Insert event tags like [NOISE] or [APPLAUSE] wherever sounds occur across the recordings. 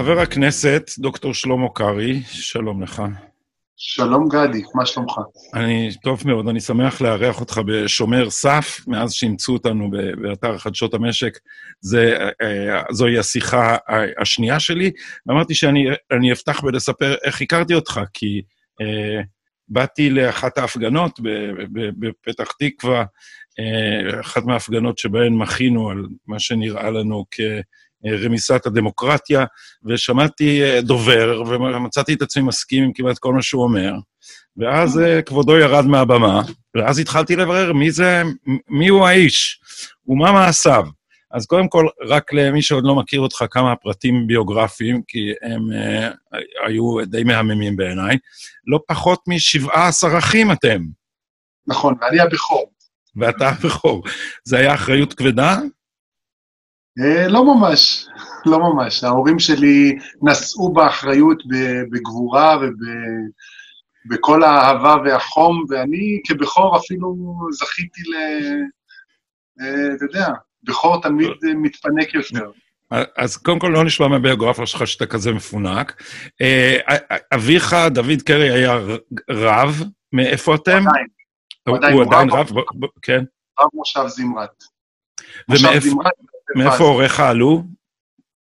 חבר הכנסת, דוקטור שלמה קרעי, שלום לך. שלום גדי, מה שלומך? אני, טוב מאוד, אני שמח לארח אותך בשומר סף, מאז שאימצו אותנו באתר חדשות המשק. זה, אה, זוהי השיחה השנייה שלי, ואמרתי שאני אפתח בלספר איך הכרתי אותך, כי אה, באתי לאחת ההפגנות בפתח תקווה, אה, אחת מההפגנות שבהן מחינו על מה שנראה לנו כ... רמיסת הדמוקרטיה, ושמעתי אה, דובר, ומצאתי את עצמי מסכים עם כמעט כל מה שהוא אומר, ואז אה, כבודו ירד מהבמה, ואז התחלתי לברר מי זה, מי הוא האיש, ומה מעשיו. אז קודם כל, רק למי שעוד לא מכיר אותך, כמה פרטים ביוגרפיים, כי הם uh, היו די מהממים בעיניי. לא פחות מ-17 אחים אתם. נכון, ואני הבכור. ואתה הבכור. זה היה אחריות כבדה? אה, לא ממש, לא ממש. ההורים שלי נשאו באחריות בגבורה ובכל האהבה והחום, ואני כבכור אפילו זכיתי ל... אה, אתה יודע, בכור תמיד מתפנק יותר. אז קודם כל לא נשמע מהביוגרפיה שלך שאתה כזה מפונק. אה, אביך, דוד קרי, היה רב, מאיפה אתם? הוא עדיין. הוא עדיין רב, כן. רב מושב זמרת. מאיפה הוריך עלו?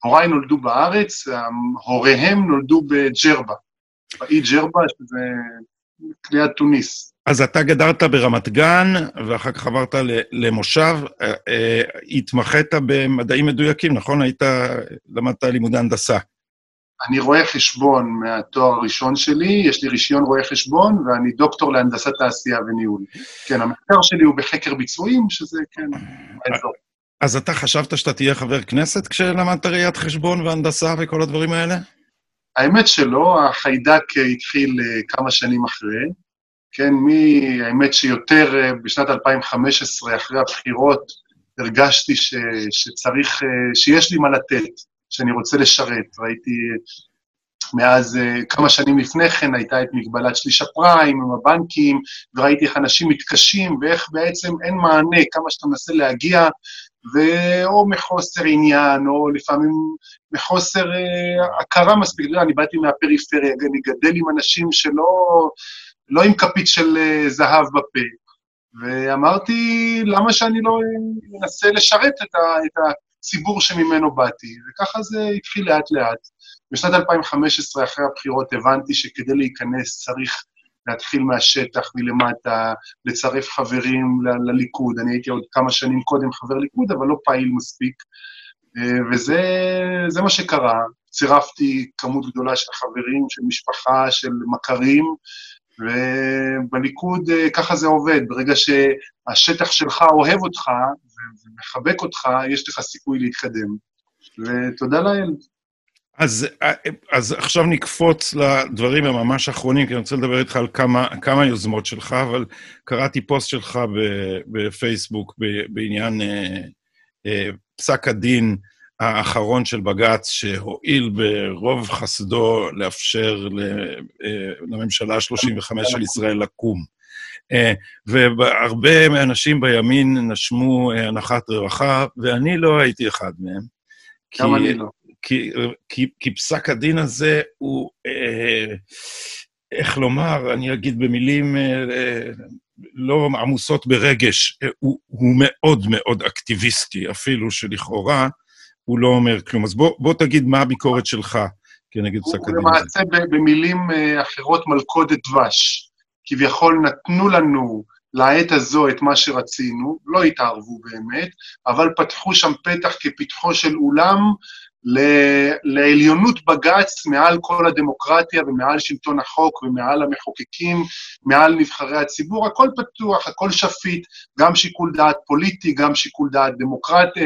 הוריי נולדו בארץ, הוריהם נולדו בג'רבה, באי ג'רבה, שזה ליד תוניס. אז אתה גדרת ברמת גן, ואחר כך עברת למושב, אה, אה, התמחית במדעים מדויקים, נכון? היית, למדת לימודי הנדסה. אני רואה חשבון מהתואר הראשון שלי, יש לי רישיון רואה חשבון, ואני דוקטור להנדסת תעשייה וניהול. כן, המחקר שלי הוא בחקר ביצועים, שזה, כן, האזור. אז אתה חשבת שאתה תהיה חבר כנסת כשלמדת ראיית חשבון והנדסה וכל הדברים האלה? האמת שלא, החיידק התחיל אה, כמה שנים אחרי. כן, מי, האמת שיותר אה, בשנת 2015, אחרי הבחירות, הרגשתי ש, שצריך, אה, שיש לי מה לתת, שאני רוצה לשרת. ראיתי מאז כמה שנים לפני כן הייתה את מגבלת שליש הפריים עם הבנקים, וראיתי איך אנשים מתקשים ואיך בעצם אין מענה, כמה שאתה מנסה להגיע ואו מחוסר עניין, או לפעמים מחוסר אה, הכרה מספיק. אתה יודע, אני באתי מהפריפריה, אני גדל עם אנשים שלא לא עם כפית של אה, זהב בפה. ואמרתי, למה שאני לא אנסה לשרת את, ה, את הציבור שממנו באתי? וככה זה התחיל לאט-לאט. בשנת 2015, אחרי הבחירות, הבנתי שכדי להיכנס צריך להתחיל מהשטח, מלמטה, לצרף חברים ל- לליכוד. אני הייתי עוד כמה שנים קודם חבר ליכוד, אבל לא פעיל מספיק. אה, וזה מה שקרה. צירפתי כמות גדולה של חברים, של משפחה, של מכרים, ובליכוד אה, ככה זה עובד. ברגע שהשטח שלך אוהב אותך ומחבק אותך, יש לך סיכוי להתקדם. ותודה לאל. אז, אז עכשיו נקפוץ לדברים הממש האחרונים, כי אני רוצה לדבר איתך על כמה, כמה יוזמות שלך, אבל קראתי פוסט שלך בפייסבוק בעניין אה, אה, פסק הדין האחרון של בג"ץ, שהואיל ברוב חסדו לאפשר אה, לממשלה ה-35 של ישראל לקום. אה, והרבה מהאנשים בימין נשמו אה, הנחת רווחה, ואני לא הייתי אחד מהם. גם אני לא. כי, כי, פסק הדין הזה הוא, אה, איך לומר, אני אגיד במילים אה, לא עמוסות ברגש, אה, הוא, הוא מאוד מאוד אקטיביסטי, אפילו שלכאורה הוא לא אומר כלום. אז בוא, בוא תגיד מה הביקורת שלך כנגד פסק הדין. הוא למעשה במילים אה, אחרות מלכודת דבש. כביכול נתנו לנו לעת הזו את מה שרצינו, לא התערבו באמת, אבל פתחו שם פתח כפתחו של אולם לעליונות בג"ץ מעל כל הדמוקרטיה ומעל שלטון החוק ומעל המחוקקים, מעל נבחרי הציבור, הכל פתוח, הכל שפיט, גם שיקול דעת פוליטי, גם שיקול דעת דמוקרטי,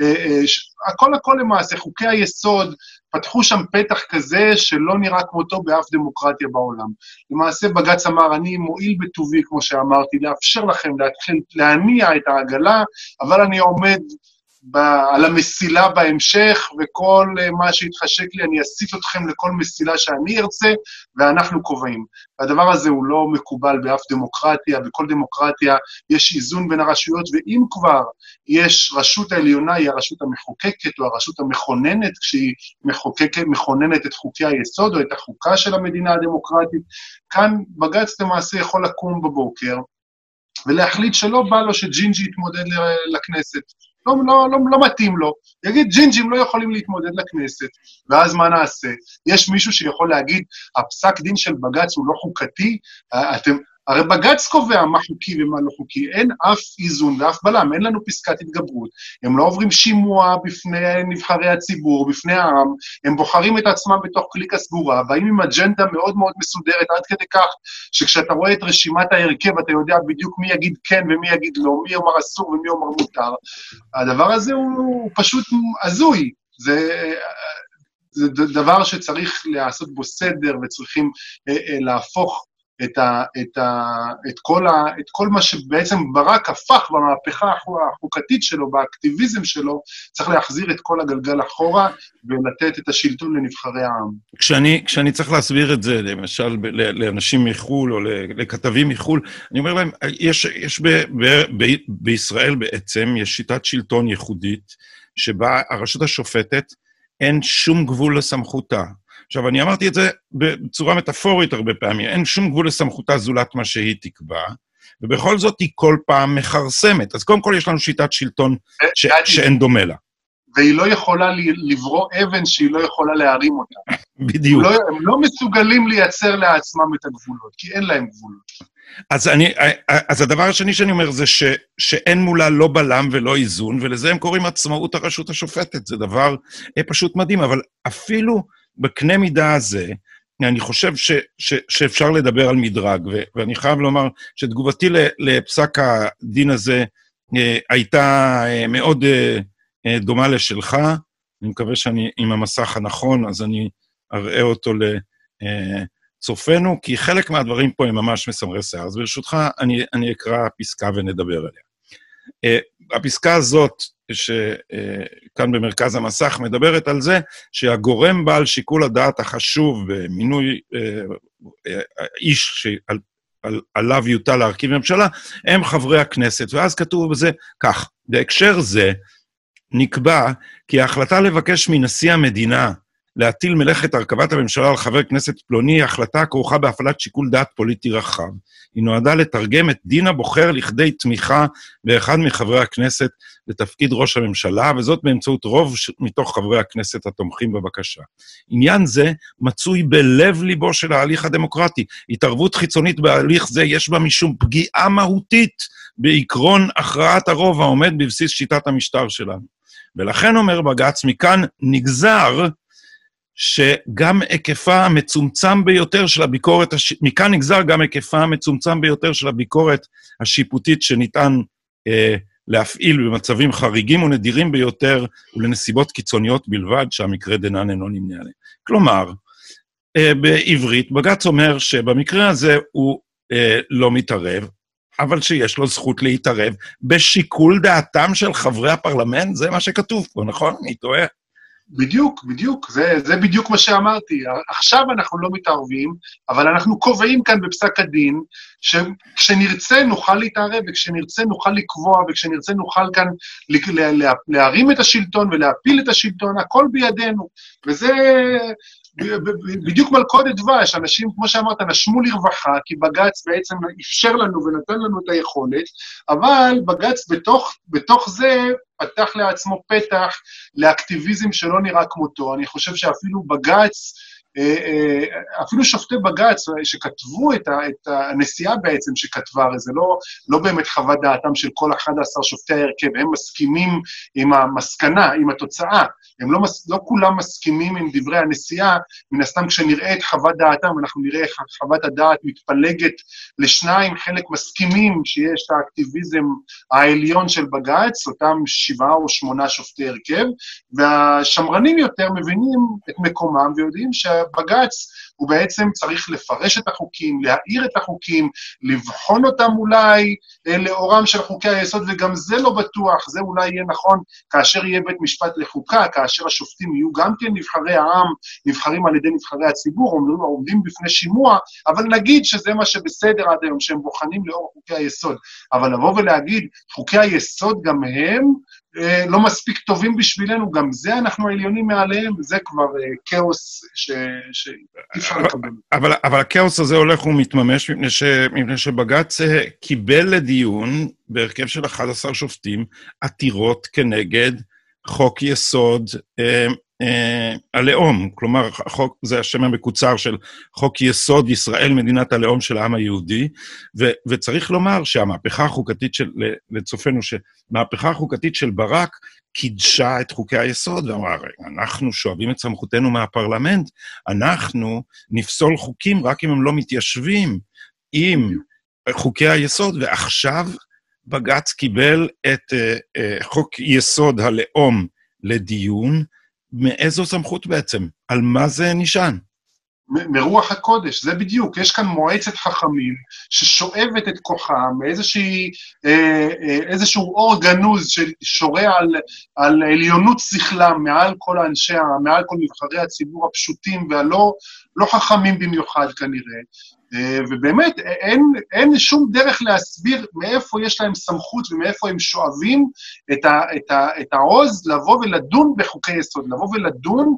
אה, אה, הכל הכל למעשה, חוקי היסוד, פתחו שם פתח כזה שלא נראה כמותו באף דמוקרטיה בעולם. למעשה בג"ץ אמר, אני מועיל בטובי, כמו שאמרתי, לאפשר לכם להתחיל להניע את העגלה, אבל אני עומד ב, על המסילה בהמשך, וכל אה, מה שיתחשק לי, אני אסיט אתכם לכל מסילה שאני ארצה, ואנחנו קובעים. הדבר הזה הוא לא מקובל באף דמוקרטיה, בכל דמוקרטיה יש איזון בין הרשויות, ואם כבר יש רשות העליונה, היא הרשות המחוקקת או הרשות המכוננת, כשהיא מחוקקת, מכוננת את חוקי היסוד או את החוקה של המדינה הדמוקרטית, כאן בג"ץ למעשה יכול לקום בבוקר, ולהחליט שלא בא לו שג'ינג'י יתמודד לכנסת. לא, לא, לא, לא מתאים לו. יגיד, ג'ינג'ים לא יכולים להתמודד לכנסת, ואז מה נעשה? יש מישהו שיכול להגיד, הפסק דין של בג"ץ הוא לא חוקתי? אתם, הרי בג"ץ קובע מה חוקי ומה לא חוקי, אין אף איזון ואף בלם, אין לנו פסקת התגברות, הם לא עוברים שימוע בפני נבחרי הציבור, בפני העם, הם בוחרים את עצמם בתוך קליקה סגורה, באים עם אג'נדה מאוד מאוד מסודרת, עד כדי כך שכשאתה רואה את רשימת ההרכב, אתה יודע בדיוק מי יגיד כן ומי יגיד לא, מי יאמר אסור ומי יאמר מותר. הדבר הזה הוא, פשוט הזוי. זה, זה דבר שצריך לעשות בו סדר וצריכים אה, אה, להפוך את, ה, את, ה, את, כל ה, את כל מה שבעצם ברק הפך במהפכה החוקתית שלו, באקטיביזם שלו, צריך להחזיר את כל הגלגל אחורה ולתת את השלטון לנבחרי העם. כשאני, כשאני צריך להסביר את זה, למשל, לאנשים מחו"ל או לכתבים מחו"ל, אני אומר להם, יש, יש ב, ב, ב, בישראל בעצם, יש שיטת שלטון ייחודית, שבה הרשות השופטת, אין שום גבול לסמכותה. עכשיו, אני אמרתי את זה בצורה מטאפורית הרבה פעמים, אין שום גבול לסמכותה זולת מה שהיא תקבע, ובכל זאת היא כל פעם מכרסמת. אז קודם כל יש לנו שיטת שלטון ש... שאין דומה לה. והיא לא יכולה לברוא אבן שהיא לא יכולה להרים אותה. [LAUGHS] בדיוק. לא, הם לא מסוגלים לייצר לעצמם את הגבולות, כי אין להם גבולות. אז, אני, אז הדבר השני שאני אומר זה ש, שאין מולה לא בלם ולא איזון, ולזה הם קוראים עצמאות הרשות השופטת. זה דבר אה, פשוט מדהים, אבל אפילו בקנה מידה הזה, אני חושב ש, ש, שאפשר לדבר על מדרג, ו, ואני חייב לומר שתגובתי לפסק הדין הזה אה, הייתה אה, מאוד אה, אה, דומה לשלך. אני מקווה שאני עם המסך הנכון, אז אני אראה אותו לצופינו, אה, כי חלק מהדברים פה הם ממש מסמרי שיער. אז ברשותך, אני, אני אקרא פסקה ונדבר עליה. אה, הפסקה הזאת, שכאן במרכז המסך, מדברת על זה שהגורם בעל שיקול הדעת החשוב במינוי אה, אה, איש שעל, על, עליו יוטל להרכיב ממשלה, הם חברי הכנסת. ואז כתוב בזה כך, בהקשר זה נקבע כי ההחלטה לבקש מנשיא המדינה להטיל מלאכת הרכבת הממשלה על חבר כנסת פלוני היא החלטה הכרוכה בהפעלת שיקול דעת פוליטי רחב. היא נועדה לתרגם את דין הבוחר לכדי תמיכה באחד מחברי הכנסת לתפקיד ראש הממשלה, וזאת באמצעות רוב מתוך חברי הכנסת התומכים בבקשה. עניין זה מצוי בלב-ליבו של ההליך הדמוקרטי. התערבות חיצונית בהליך זה יש בה משום פגיעה מהותית בעקרון הכרעת הרוב העומד בבסיס שיטת המשטר שלנו. ולכן, אומר בג"ץ, מכאן נגזר שגם היקפה המצומצם ביותר של הביקורת, הש... מכאן נגזר גם היקפה המצומצם ביותר של הביקורת השיפוטית שניתן אה, להפעיל במצבים חריגים ונדירים ביותר ולנסיבות קיצוניות בלבד, שהמקרה דנן אינו נמנה עליהם. כלומר, אה, בעברית, בג"ץ אומר שבמקרה הזה הוא אה, לא מתערב, אבל שיש לו זכות להתערב בשיקול דעתם של חברי הפרלמנט, זה מה שכתוב פה, נכון? אני טועה. בדיוק, בדיוק, זה, זה בדיוק מה שאמרתי. עכשיו אנחנו לא מתערבים, אבל אנחנו קובעים כאן בפסק הדין, שכשנרצה נוכל להתערב, וכשנרצה נוכל לקבוע, וכשנרצה נוכל כאן להרים את השלטון ולהפיל את השלטון, הכל בידינו. וזה בדיוק מלכודת דבש, אנשים, כמו שאמרת, נשמו לרווחה, כי בג"ץ בעצם אפשר לנו ונתן לנו את היכולת, אבל בג"ץ בתוך, בתוך זה פתח לעצמו פתח לאקטיביזם שלא נראה כמותו. אני חושב שאפילו בג"ץ, אפילו שופטי בג"ץ שכתבו את, ה, את הנשיאה בעצם שכתבה, הרי זה לא, לא באמת חוות דעתם של כל 11 שופטי ההרכב, הם מסכימים עם המסקנה, עם התוצאה. הם לא, מס, לא כולם מסכימים עם דברי הנשיאה, מן הסתם כשנראה את חוות דעתם, אנחנו נראה איך חוות הדעת מתפלגת לשניים, חלק מסכימים שיש את האקטיביזם העליון של בג"ץ, אותם שבעה או שמונה שופטי הרכב, והשמרנים יותר מבינים את מקומם ויודעים שה... בג"ץ, הוא בעצם צריך לפרש את החוקים, להעיר את החוקים, לבחון אותם אולי אה, לאורם של חוקי היסוד, וגם זה לא בטוח, זה אולי יהיה נכון כאשר יהיה בית משפט לחוקה, כאשר השופטים יהיו גם כן נבחרי העם, נבחרים על ידי נבחרי הציבור, עומדים, עומדים בפני שימוע, אבל נגיד שזה מה שבסדר עד היום, שהם בוחנים לאור חוקי היסוד. אבל לבוא ולהגיד, חוקי היסוד גם הם לא מספיק טובים בשבילנו, גם זה אנחנו העליונים מעליהם, זה כבר אה, כאוס שאי אפשר לקבל. אבל, אבל הכאוס הזה הולך ומתממש מפני, ש, מפני שבג"ץ אה, קיבל לדיון, בהרכב של 11 שופטים, עתירות כנגד חוק יסוד אה, אה, הלאום, כלומר, החוק, זה השם המקוצר של חוק יסוד ישראל, מדינת הלאום של העם היהודי, ו, וצריך לומר שהמהפכה החוקתית של, לצופינו, שמהפכה החוקתית של ברק קידשה את חוקי היסוד ואמרה, אנחנו שואבים את סמכותנו מהפרלמנט, אנחנו נפסול חוקים רק אם הם לא מתיישבים עם חוקי היסוד, ועכשיו בג"ץ קיבל את uh, uh, חוק יסוד הלאום לדיון, מאיזו סמכות בעצם? על מה זה נשען? מרוח הקודש, זה בדיוק. יש כאן מועצת חכמים ששואבת את כוחה מאיזושהי, אה, אה, איזשהו אור גנוז ששורה על, על עליונות שכלם מעל כל האנשי, מעל כל נבחרי הציבור הפשוטים והלא לא חכמים במיוחד כנראה, אה, ובאמת, אין, אין שום דרך להסביר מאיפה יש להם סמכות ומאיפה הם שואבים את, ה, את, ה, את העוז לבוא ולדון בחוקי יסוד, לבוא ולדון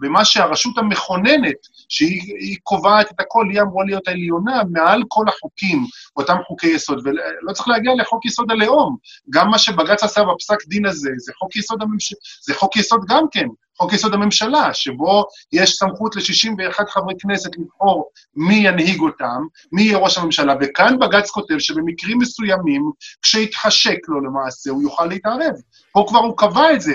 במה שהרשות המכוננת, שהיא קובעת את הכל, היא אמורה להיות העליונה מעל כל החוקים, אותם חוקי יסוד, ולא צריך להגיע לחוק יסוד הלאום. גם מה שבג"ץ עשה בפסק דין הזה, זה חוק יסוד, הממש... זה חוק יסוד גם כן. חוק יסוד הממשלה, שבו יש סמכות ל-61 חברי כנסת לבחור מי ינהיג אותם, מי יהיה ראש הממשלה, וכאן בג"ץ כותב שבמקרים מסוימים, כשיתחשק לו למעשה, הוא יוכל להתערב. פה כבר הוא קבע את זה.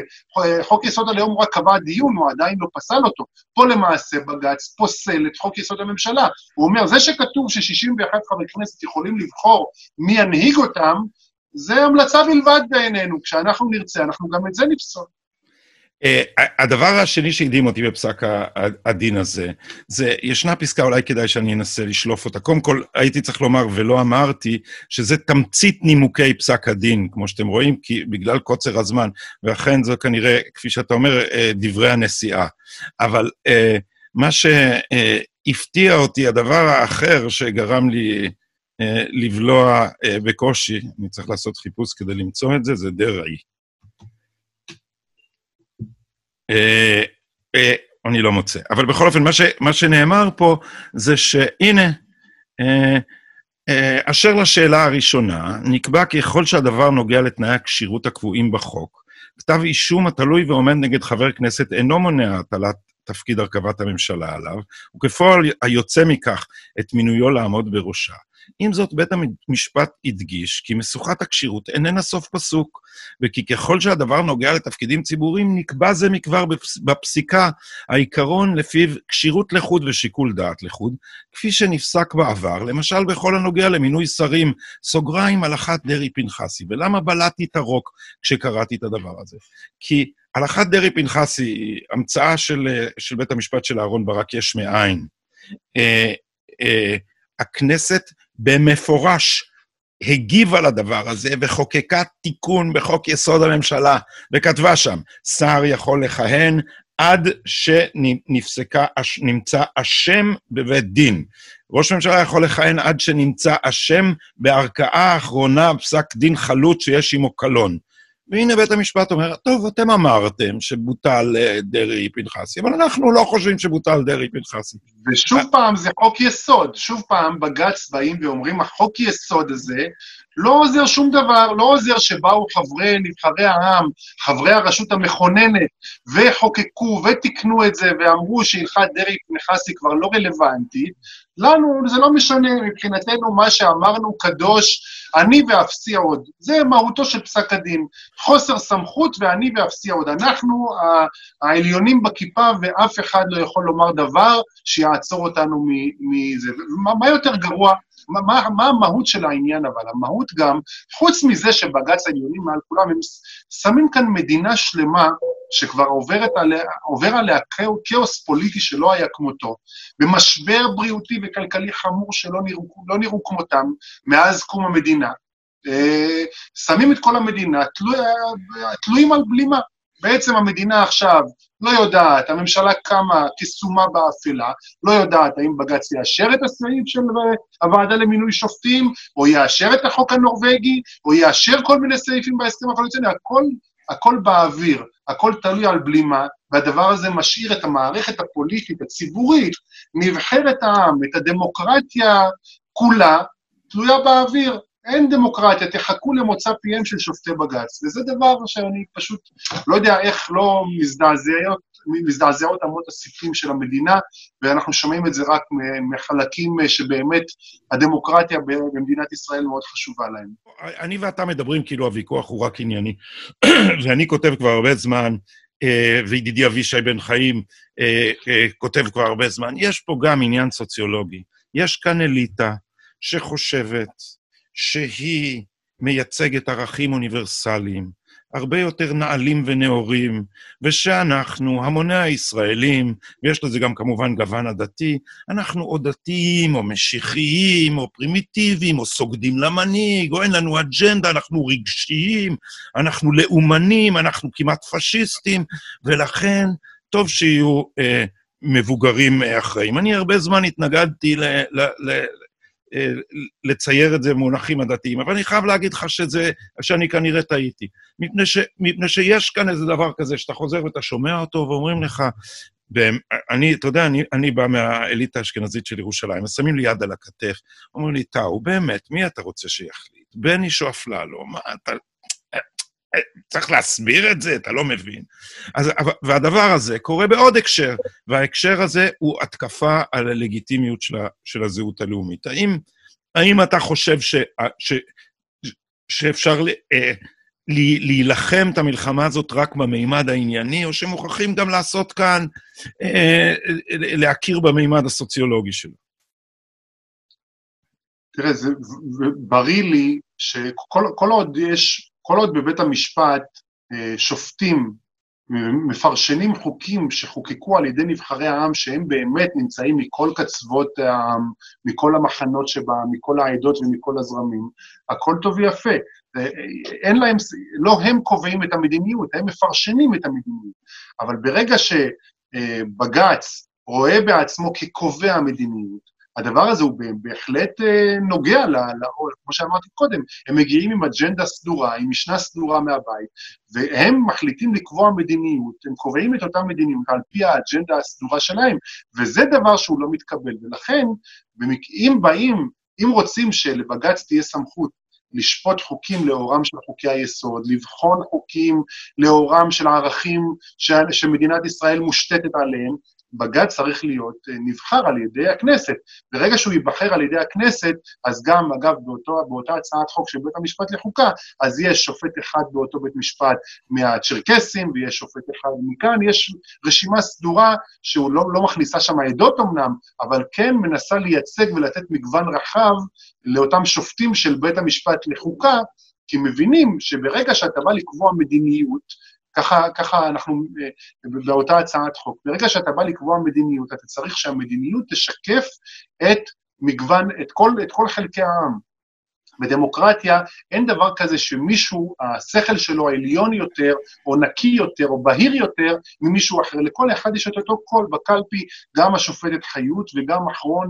חוק יסוד הלאום רק קבע דיון, הוא עדיין לא פסל אותו. פה למעשה בג"ץ פוסל את חוק יסוד הממשלה. הוא אומר, זה שכתוב ש-61 חברי כנסת יכולים לבחור מי ינהיג אותם, זה המלצה בלבד בעינינו. כשאנחנו נרצה, אנחנו גם את זה נפסול. Uh, הדבר השני שהקדים אותי בפסק הדין הזה, זה, ישנה פסקה, אולי כדאי שאני אנסה לשלוף אותה. קודם כל, הייתי צריך לומר, ולא אמרתי, שזה תמצית נימוקי פסק הדין, כמו שאתם רואים, כי בגלל קוצר הזמן, ואכן זו כנראה, כפי שאתה אומר, uh, דברי הנשיאה. אבל uh, מה שהפתיע אותי, הדבר האחר שגרם לי לבלוע בקושי, אני צריך לעשות חיפוש כדי למצוא את זה, זה דרעי. אה, אה, אני לא מוצא. אבל בכל אופן, מה, ש, מה שנאמר פה זה שהנה, אה, אה, אשר לשאלה הראשונה, נקבע כי ככל שהדבר נוגע לתנאי הכשירות הקבועים בחוק, כתב אישום התלוי ועומד נגד חבר כנסת אינו מונע הטלת תפקיד הרכבת הממשלה עליו, וכפועל היוצא מכך את מינויו לעמוד בראשה. עם זאת, בית המשפט הדגיש כי משוכת הכשירות איננה סוף פסוק, וכי ככל שהדבר נוגע לתפקידים ציבוריים, נקבע זה מכבר בפסיקה העיקרון לפיו כשירות לחוד ושיקול דעת לחוד, כפי שנפסק בעבר, למשל בכל הנוגע למינוי שרים, סוגריים הלכת דרעי-פנחסי. ולמה בלעתי את הרוק כשקראתי את הדבר הזה? כי הלכת דרעי-פנחסי היא המצאה של, של בית המשפט של אהרן ברק יש מאין. אה, אה, הכנסת במפורש הגיבה לדבר הזה וחוקקה תיקון בחוק יסוד הממשלה, וכתבה שם, שר יכול לכהן עד שנפסקה, נמצא אשם בבית דין. ראש הממשלה יכול לכהן עד שנמצא אשם בערכאה האחרונה, פסק דין חלוט שיש עמו קלון. והנה בית המשפט אומר, טוב, אתם אמרתם שבוטל אה, דרעי פנחסי, אבל אנחנו לא חושבים שבוטל דרעי פנחסי. ושוב פעם, זה חוק יסוד. שוב פעם, בג"ץ באים ואומרים, החוק יסוד הזה לא עוזר שום דבר, לא עוזר שבאו חברי, נבחרי העם, חברי הרשות המכוננת, וחוקקו ותיקנו את זה ואמרו שהלכת דרעי פנחסי כבר לא רלוונטית. לנו זה לא משנה, מבחינתנו מה שאמרנו קדוש, אני ואפסי עוד. זה מהותו של פסק הדין. חוסר סמכות ואני ואפסי עוד. אנחנו העליונים בכיפה ואף אחד לא יכול לומר דבר שיעצור אותנו מזה. מה יותר גרוע מה, מה, מה המהות של העניין אבל? המהות גם, חוץ מזה שבג"ץ העליונים מעל כולם, הם שמים כאן מדינה שלמה שכבר עוברת עליה, עובר עליה כאוס פוליטי שלא היה כמותו, במשבר בריאותי וכלכלי חמור שלא נראו, לא נראו כמותם מאז קום המדינה. אה, שמים את כל המדינה תלו, תלויים על בלימה. בעצם המדינה עכשיו לא יודעת, הממשלה קמה כסומה באפלה, לא יודעת האם בג"ץ יאשר את הסעיף של הוועדה למינוי שופטים, או יאשר את החוק הנורבגי, או יאשר כל מיני סעיפים בהסכם הקואליציוני, הכל, הכל באוויר, הכל תלוי על בלימה, והדבר הזה משאיר את המערכת הפוליטית, הציבורית, נבחרת העם, את הדמוקרטיה כולה, תלויה באוויר. אין דמוקרטיה, תחכו למוצא פיהם של שופטי בג"ץ. וזה דבר שאני פשוט לא יודע איך לא מזדעזעות, מזדעזעות אמות הסיפים של המדינה, ואנחנו שומעים את זה רק מחלקים שבאמת הדמוקרטיה במדינת ישראל מאוד חשובה להם. אני ואתה מדברים כאילו הוויכוח הוא רק ענייני, [CLEARS THROAT] ואני כותב כבר הרבה זמן, אה, וידידי אבישי בן חיים אה, אה, כותב כבר הרבה זמן, יש פה גם עניין סוציולוגי. יש כאן אליטה שחושבת שהיא מייצגת ערכים אוניברסליים, הרבה יותר נעלים ונאורים, ושאנחנו, המוני הישראלים, ויש לזה גם כמובן גוון עדתי, אנחנו או דתיים, או משיחיים, או פרימיטיביים, או סוגדים למנהיג, או אין לנו אג'נדה, אנחנו רגשיים, אנחנו לאומנים, אנחנו כמעט פשיסטים, ולכן טוב שיהיו אה, מבוגרים אה, אחראים. אני הרבה זמן התנגדתי ל, ל, ל, לצייר את זה במונחים הדתיים, אבל אני חייב להגיד לך שזה, שאני כנראה טעיתי. מפני, ש, מפני שיש כאן איזה דבר כזה, שאתה חוזר ואתה שומע אותו, ואומרים לך, אני, אתה יודע, אני, אני בא מהאליטה האשכנזית של ירושלים, אז שמים לי יד על הכתף, אומרים לי, טאו, באמת, מי אתה רוצה שיחליט? בניש או אפללו? מה אתה... צריך להסביר את זה, אתה לא מבין. אז, והדבר הזה קורה בעוד הקשר, וההקשר הזה הוא התקפה על הלגיטימיות של, ה, של הזהות הלאומית. האם, האם אתה חושב ש, ש, שאפשר ל, אה, להילחם את המלחמה הזאת רק במימד הענייני, או שמוכרחים גם לעשות כאן, אה, להכיר במימד הסוציולוגי שלו? תראה, זה בריא לי שכל עוד יש כל עוד בבית המשפט אה, שופטים מפרשנים חוקים שחוקקו על ידי נבחרי העם, שהם באמת נמצאים מכל קצוות העם, מכל המחנות שבה, מכל העדות ומכל הזרמים, הכל טוב ויפה. אה, אין להם, לא הם קובעים את המדיניות, הם מפרשנים את המדיניות. אבל ברגע שבג"ץ רואה בעצמו כקובע מדיניות, הדבר הזה הוא בהחלט אה, נוגע, ל, ל, כמו שאמרתי קודם, הם מגיעים עם אג'נדה סדורה, עם משנה סדורה מהבית, והם מחליטים לקבוע מדיניות, הם קובעים את אותה מדיניות על פי האג'נדה הסדורה שלהם, וזה דבר שהוא לא מתקבל. ולכן, אם באים, אם רוצים שלבג"ץ תהיה סמכות לשפוט חוקים לאורם של חוקי היסוד, לבחון חוקים לאורם של הערכים ש... שמדינת ישראל מושתתת עליהם, בג"ץ צריך להיות אה, נבחר על ידי הכנסת. ברגע שהוא ייבחר על ידי הכנסת, אז גם, אגב, באותו, באותה הצעת חוק של בית המשפט לחוקה, אז יש שופט אחד באותו בית משפט מהצ'רקסים, ויש שופט אחד מכאן, יש רשימה סדורה שהוא לא, לא מכניסה שם עדות אמנם, אבל כן מנסה לייצג ולתת מגוון רחב לאותם שופטים של בית המשפט לחוקה, כי מבינים שברגע שאתה בא לקבוע מדיניות, ככה, ככה אנחנו אה, באותה הצעת חוק. ברגע שאתה בא לקבוע מדיניות, אתה צריך שהמדיניות תשקף את מגוון, את כל, את כל חלקי העם. בדמוקרטיה אין דבר כזה שמישהו, השכל שלו העליון יותר, או נקי יותר, או בהיר יותר, ממישהו אחר. לכל אחד יש את אותו קול בקלפי, גם השופטת חיות וגם אחרון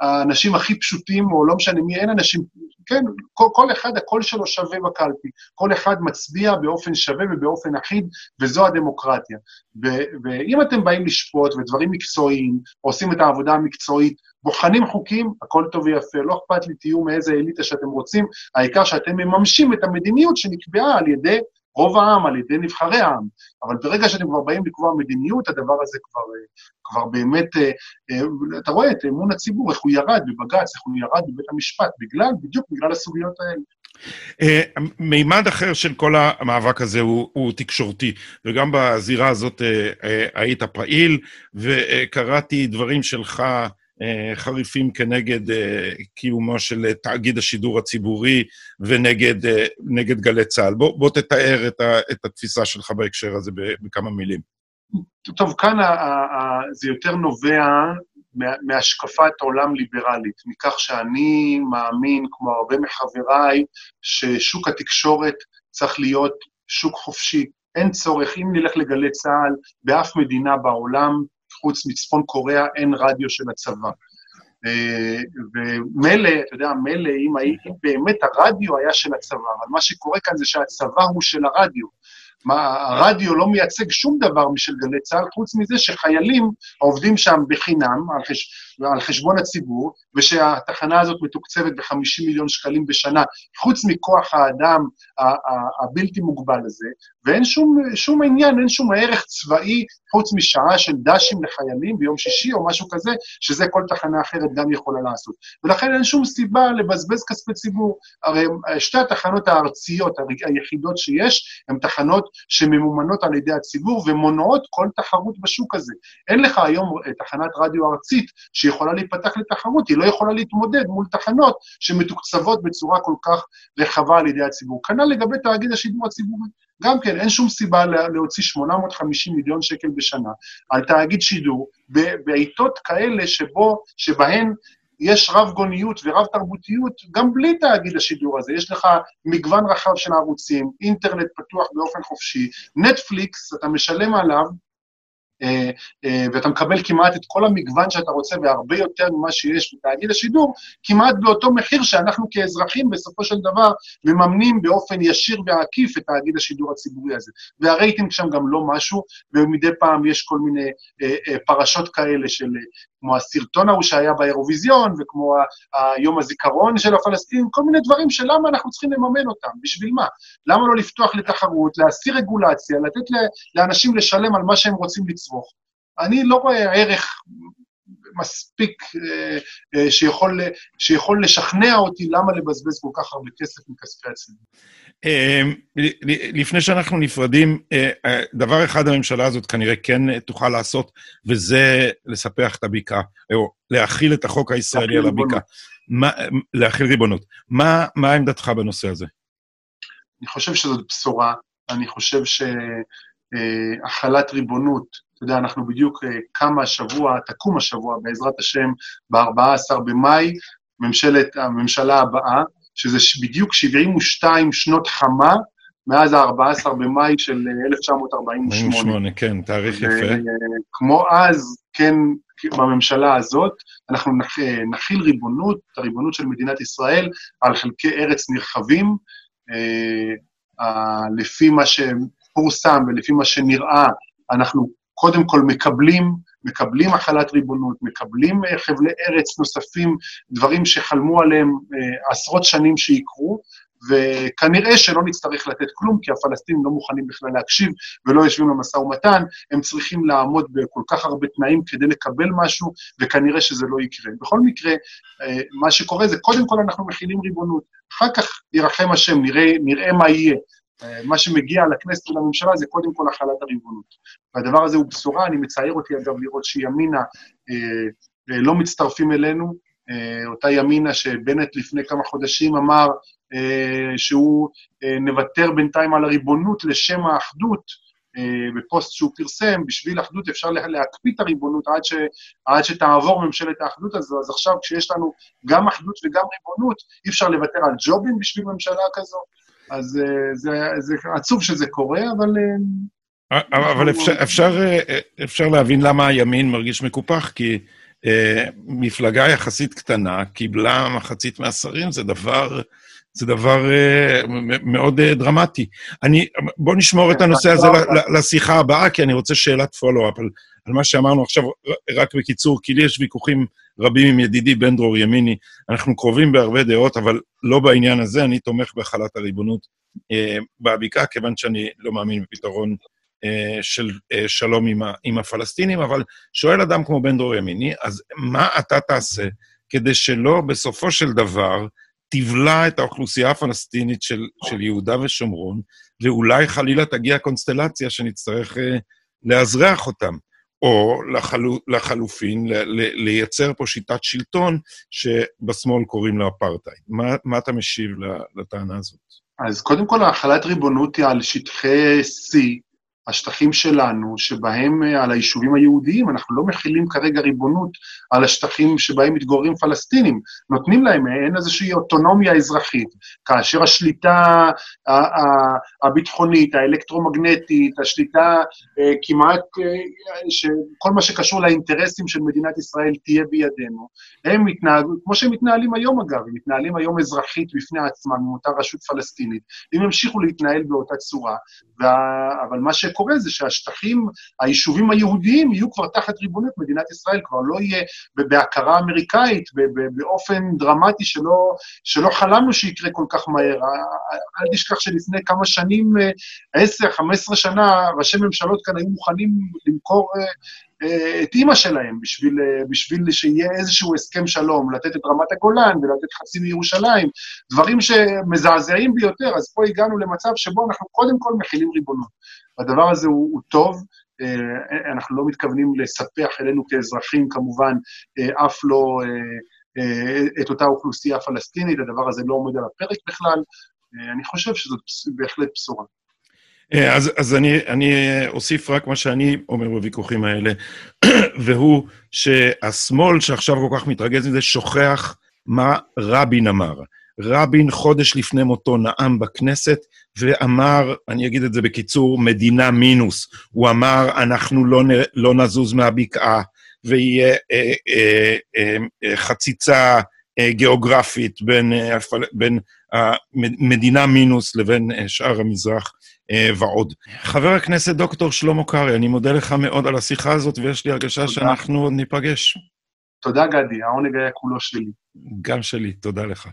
האנשים הכי פשוטים, או לא משנה מי, אין אנשים, כן, כל, כל אחד הקול שלו שווה בקלפי. כל אחד מצביע באופן שווה ובאופן אחיד, וזו הדמוקרטיה. ו- ואם אתם באים לשפוט ודברים מקצועיים, עושים את העבודה המקצועית, בוחנים חוקים, הכל טוב ויפה, לא אכפת לי, תהיו מאיזה אליטה שאתם רוצים, העיקר שאתם מממשים את המדיניות שנקבעה על ידי רוב העם, על ידי נבחרי העם. אבל ברגע שאתם כבר באים לקבוע מדיניות, הדבר הזה כבר, כבר באמת, אה, אה, אתה רואה את אמון הציבור, איך הוא ירד בבג"ץ, איך הוא ירד בבית המשפט, בגלל, בדיוק בגלל הסוגיות האלה. אה, מימד אחר של כל המאבק הזה הוא, הוא תקשורתי, וגם בזירה הזאת היית פעיל, וקראתי דברים שלך אה, חריפים כנגד אה, קיומו של תאגיד השידור הציבורי ונגד גלי צה"ל. בוא, בוא תתאר את, ה, את התפיסה שלך בהקשר הזה בכמה מילים. טוב, כאן ה, ה, זה יותר נובע מהשקפת עולם ליברלית, מכך שאני מאמין, כמו הרבה מחבריי, ששוק התקשורת צריך להיות שוק חופשי. אין צורך, אם נלך לגלי צה"ל, באף מדינה בעולם, חוץ מצפון קוריאה, אין רדיו של הצבא. אה, ומילא, אתה יודע, מילא אם, אם באמת הרדיו היה של הצבא, אבל מה שקורה כאן זה שהצבא הוא של הרדיו. מה, הרדיו לא מייצג שום דבר משל גלי צה"ל, חוץ מזה שחיילים עובדים שם בחינם, על, חש, על חשבון הציבור, ושהתחנה הזאת מתוקצבת ב-50 מיליון שקלים בשנה, חוץ מכוח האדם הבלתי מוגבל הזה, ואין שום, שום עניין, אין שום ערך צבאי חוץ משעה של דשים לחיילים ביום שישי או משהו כזה, שזה כל תחנה אחרת גם יכולה לעשות. ולכן אין שום סיבה לבזבז כספי ציבור. הרי שתי התחנות הארציות היחידות שיש, הן תחנות שממומנות על ידי הציבור ומונעות כל תחרות בשוק הזה. אין לך היום תחנת רדיו ארצית שיכולה להיפתח לתחרות, היא לא יכולה להתמודד מול תחנות שמתוקצבות בצורה כל כך רחבה על ידי הציבור. כנ"ל לגבי תאגיד השידור הציבורי. גם כן, אין שום סיבה להוציא 850 מיליון שקל בשנה על תאגיד שידור בעיתות כאלה שבו, שבהן יש רב גוניות ורב תרבותיות גם בלי תאגיד השידור הזה. יש לך מגוון רחב של ערוצים, אינטרנט פתוח באופן חופשי, נטפליקס, אתה משלם עליו, ואתה מקבל כמעט את כל המגוון שאתה רוצה והרבה יותר ממה שיש בתאגיד השידור, כמעט באותו מחיר שאנחנו כאזרחים בסופו של דבר מממנים באופן ישיר ועקיף את תאגיד השידור הציבורי הזה. והרייטינג שם גם לא משהו, ומדי פעם יש כל מיני אה, פרשות כאלה של כמו הסרטון ההוא שהיה באירוויזיון, וכמו היום הזיכרון של הפלסטינים, כל מיני דברים שלמה אנחנו צריכים לממן אותם, בשביל מה? למה לא לפתוח לתחרות, להסיר רגולציה, לתת לאנשים לשלם על מה שהם רוצים לצרוך? אני לא רואה ערך מספיק אה, אה, שיכול, שיכול לשכנע אותי למה לבזבז כל כך הרבה כסף מכספי הציבור. אה, לפני שאנחנו נפרדים, דבר אחד הממשלה הזאת כנראה כן תוכל לעשות, וזה לספח את הבקעה, או להכיל את החוק הישראלי על הבקעה. להכיל ריבונות. מה, מה עמדתך בנושא הזה? אני חושב שזאת בשורה. אני חושב שהחלת ריבונות אתה יודע, אנחנו בדיוק קם אה, השבוע, תקום השבוע, בעזרת השם, ב-14 במאי, ממשלת, הממשלה הבאה, שזה בדיוק 72 שנות חמה מאז ה-14 במאי של 1948. 48, כן, תאריך יפה. כמו אז, כן, בממשלה הזאת, אנחנו נכיל ריבונות, את הריבונות של מדינת ישראל, על חלקי ארץ נרחבים, אה, לפי מה שפורסם ולפי מה שנראה, אנחנו קודם כל מקבלים, מקבלים החלת ריבונות, מקבלים אה, חבלי ארץ נוספים, דברים שחלמו עליהם אה, עשרות שנים שיקרו, וכנראה שלא נצטרך לתת כלום, כי הפלסטינים לא מוכנים בכלל להקשיב ולא יושבים למשא ומתן, הם צריכים לעמוד בכל כך הרבה תנאים כדי לקבל משהו, וכנראה שזה לא יקרה. בכל מקרה, אה, מה שקורה זה, קודם כל אנחנו מכילים ריבונות, אחר כך ירחם השם, נראה, נראה מה יהיה. מה שמגיע לכנסת ולממשלה זה קודם כל החלת הריבונות. והדבר הזה הוא בשורה, אני מצער אותי אגב לראות שימינה אה, אה, לא מצטרפים אלינו, אה, אותה ימינה שבנט לפני כמה חודשים אמר אה, שהוא אה, נוותר בינתיים על הריבונות לשם האחדות, אה, בפוסט שהוא פרסם, בשביל אחדות אפשר להקפיא את הריבונות עד, ש, עד שתעבור ממשלת האחדות הזו, אז עכשיו כשיש לנו גם אחדות וגם ריבונות, אי אפשר לוותר על ג'ובים בשביל ממשלה כזו, אז אה, זה, זה עצוב שזה קורה, אבל... אה, אבל אפשר, אפשר, אה, אפשר להבין למה הימין מרגיש מקופח, כי אה, מפלגה יחסית קטנה קיבלה מחצית מהשרים, זה דבר, זה דבר אה, מאוד אה, דרמטי. אני, בוא נשמור את הנושא הזה לשיחה הבאה, כי אני רוצה שאלת פולו-אפ על, על מה שאמרנו עכשיו, רק בקיצור, כי לי יש ויכוחים רבים עם ידידי בן דרור ימיני. אנחנו קרובים בהרבה דעות, אבל לא בעניין הזה. אני תומך בהחלת הריבונות אה, בבקעה, כיוון שאני לא מאמין בפתרון אה, של אה, שלום עם, ה, עם הפלסטינים, אבל שואל אדם כמו בן דרור ימיני, אז מה אתה תעשה כדי שלא בסופו של דבר תבלע את האוכלוסייה הפלסטינית של, של יהודה ושומרון, ואולי חלילה תגיע קונסטלציה שנצטרך אה, לאזרח אותם? או לחלו, לחלופין, ל, ל, לייצר פה שיטת שלטון שבשמאל קוראים לה אפרטהייד. מה, מה אתה משיב לטענה הזאת? אז קודם כל, החלת ריבונות היא על שטחי C, השטחים שלנו, שבהם, אה, על היישובים היהודיים, אנחנו לא מכילים כרגע ריבונות על השטחים שבהם מתגוררים פלסטינים. נותנים להם, אה, אין איזושהי אוטונומיה אזרחית, כאשר השליטה הביטחונית, האלקטרומגנטית, השליטה אה, כמעט, כל מה שקשור לאינטרסים של מדינת ישראל תהיה בידינו. הם מתנהגו, כמו שהם מתנהלים היום אגב, הם מתנהלים היום אזרחית בפני עצמם, עם אותה רשות פלסטינית, הם ימשיכו להתנהל באותה צורה, וה, אבל מה ש... שקורה זה שהשטחים, היישובים היהודיים יהיו כבר תחת ריבונות מדינת ישראל, כבר לא יהיה בהכרה אמריקאית, באופן דרמטי שלא, שלא חלמנו שיקרה כל כך מהר. אל תשכח שלפני כמה שנים, 10-15 שנה, ראשי ממשלות כאן היו מוכנים למכור אה, את אימא שלהם בשביל, אה, בשביל שיהיה איזשהו הסכם שלום, לתת את רמת הגולן ולתת חצי מירושלים, דברים שמזעזעים ביותר, אז פה הגענו למצב שבו אנחנו קודם כל מכילים ריבונות. והדבר הזה הוא, הוא טוב, אה, אנחנו לא מתכוונים לספח אלינו כאזרחים, כמובן, אף לא את אותה אוכלוסייה פלסטינית, הדבר הזה לא עומד על הפרק בכלל. אני חושב שזאת בהחלט בשורה. אה, אז, אז אני, אני אוסיף רק מה שאני אומר בוויכוחים האלה, [CLEARS THROAT] והוא שהשמאל שעכשיו כל כך מתרגז מזה, שוכח מה רבין אמר. רבין חודש לפני מותו נאם בכנסת ואמר, אני אגיד את זה בקיצור, מדינה מינוס. הוא אמר, אנחנו לא, נ, לא נזוז מהבקעה, ויהיה אה, אה, אה, אה, חציצה אה, גיאוגרפית בין, אה, בין המדינה מינוס לבין אה, שאר המזרח. אה, ועוד. חבר הכנסת דוקטור שלמה קרעי, אני מודה לך מאוד על השיחה הזאת, ויש לי הרגשה תודה. שאנחנו עוד ניפגש. תודה, גדי, העונג היה כולו שלי. גם שלי, תודה לך.